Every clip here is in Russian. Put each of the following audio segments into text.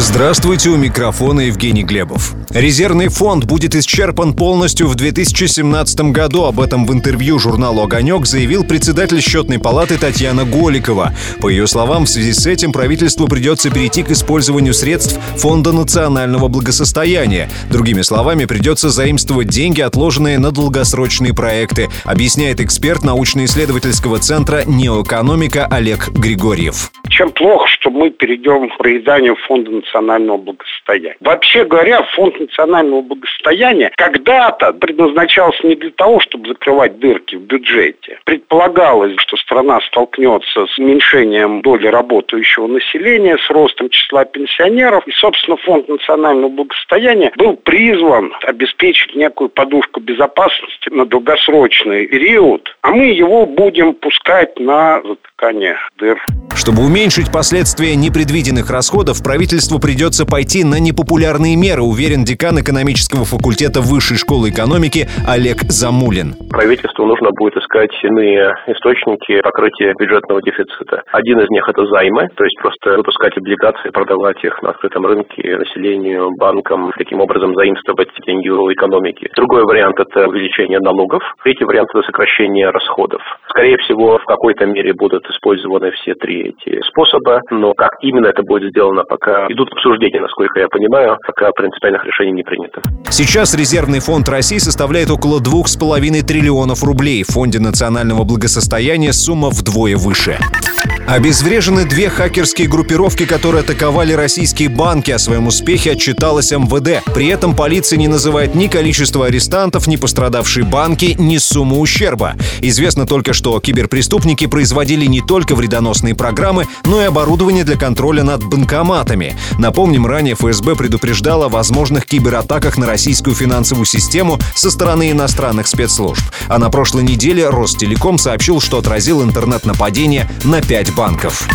Здравствуйте, у микрофона Евгений Глебов. Резервный фонд будет исчерпан полностью в 2017 году. Об этом в интервью журналу «Огонек» заявил председатель счетной палаты Татьяна Голикова. По ее словам, в связи с этим правительству придется перейти к использованию средств Фонда национального благосостояния. Другими словами, придется заимствовать деньги, отложенные на долгосрочные проекты, объясняет эксперт научно-исследовательского центра «Неоэкономика» Олег Григорьев. Чем плохо, что мы перейдем к проеданию Фонда национального благосостояния. Вообще говоря, Фонд национального благосостояния когда-то предназначался не для того, чтобы закрывать дырки в бюджете. Предполагалось, что страна столкнется с уменьшением доли работающего населения, с ростом числа пенсионеров. И, собственно, Фонд национального благосостояния был призван обеспечить некую подушку безопасности на долгосрочный период, а мы его будем пускать на затыкание дыр. Чтобы уменьшить последствия непредвиденных расходов, правительству придется пойти на непопулярные меры, уверен декан экономического факультета Высшей школы экономики Олег Замулин. Правительству нужно будет искать иные источники покрытия бюджетного дефицита. Один из них – это займы, то есть просто выпускать облигации, продавать их на открытом рынке населению, банкам, таким образом заимствовать деньги у экономики. Другой вариант – это увеличение налогов. Третий вариант – это сокращение расходов. Скорее всего, в какой-то мере будут использованы все три эти способа, но как именно это будет сделано, пока идут обсуждения, насколько я понимаю, пока принципиальных решений не принято. Сейчас резервный фонд России составляет около двух с половиной триллионов рублей. В фонде национального благосостояния сумма вдвое выше. Обезврежены две хакерские группировки, которые атаковали российские банки. О своем успехе отчиталась МВД. При этом полиция не называет ни количество арестантов, ни пострадавшие банки, ни сумму ущерба. Известно только, что киберпреступники производили не только вредоносные программы, но и оборудование для контроля над банкоматами. Напомним, ранее ФСБ предупреждала о возможных кибератаках на российскую финансовую систему со стороны иностранных спецслужб. А на прошлой неделе Ростелеком сообщил, что отразил интернет-нападение на 5 банков.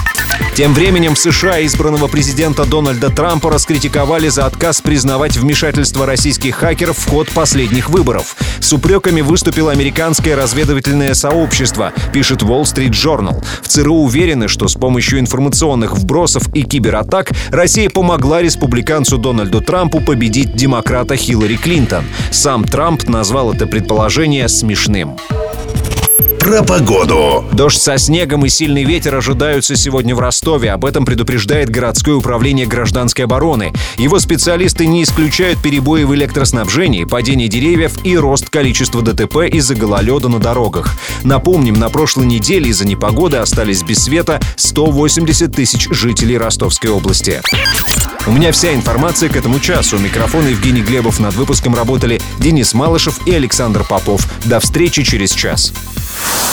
Тем временем в США избранного президента Дональда Трампа раскритиковали за отказ признавать вмешательство российских хакеров в ход последних выборов. С упреками выступило американское разведывательное сообщество, пишет Wall Street Journal. В ЦРУ уверены, что с помощью информационных вбросов и кибератак Россия помогла республиканцу Дональду Трампу победить демократа Хиллари Клинтон. Сам Трамп назвал это предположение смешным про погоду. Дождь со снегом и сильный ветер ожидаются сегодня в Ростове. Об этом предупреждает городское управление гражданской обороны. Его специалисты не исключают перебои в электроснабжении, падение деревьев и рост количества ДТП из-за гололеда на дорогах. Напомним, на прошлой неделе из-за непогоды остались без света 180 тысяч жителей Ростовской области. У меня вся информация к этому часу. Микрофон Евгений Глебов над выпуском работали Денис Малышев и Александр Попов. До встречи через час.